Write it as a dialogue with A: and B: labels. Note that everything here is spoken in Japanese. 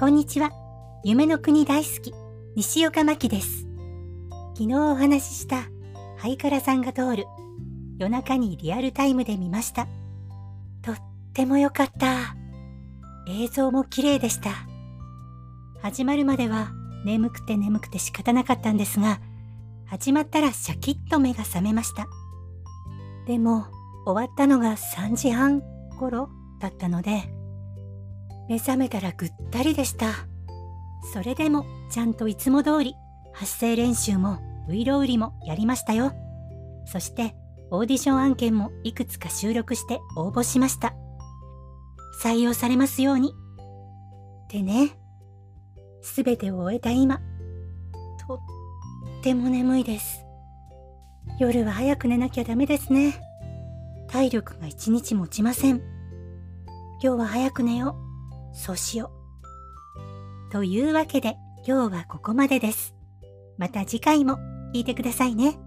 A: こんにちは。夢の国大好き、西岡真希です。昨日お話しした、ハイカラさんが通る、夜中にリアルタイムで見ました。とっても良かった。映像も綺麗でした。始まるまでは眠くて眠くて仕方なかったんですが、始まったらシャキッと目が覚めました。でも、終わったのが3時半頃だったので、目覚めたらぐったりでした。それでもちゃんといつも通り発声練習もウイロウリもやりましたよ。そしてオーディション案件もいくつか収録して応募しました。採用されますように。でね、すべてを終えた今、とっても眠いです。夜は早く寝なきゃダメですね。体力が一日持ちません。今日は早く寝よう。そうしよう。というわけで今日はここまでです。また次回も聞いてくださいね。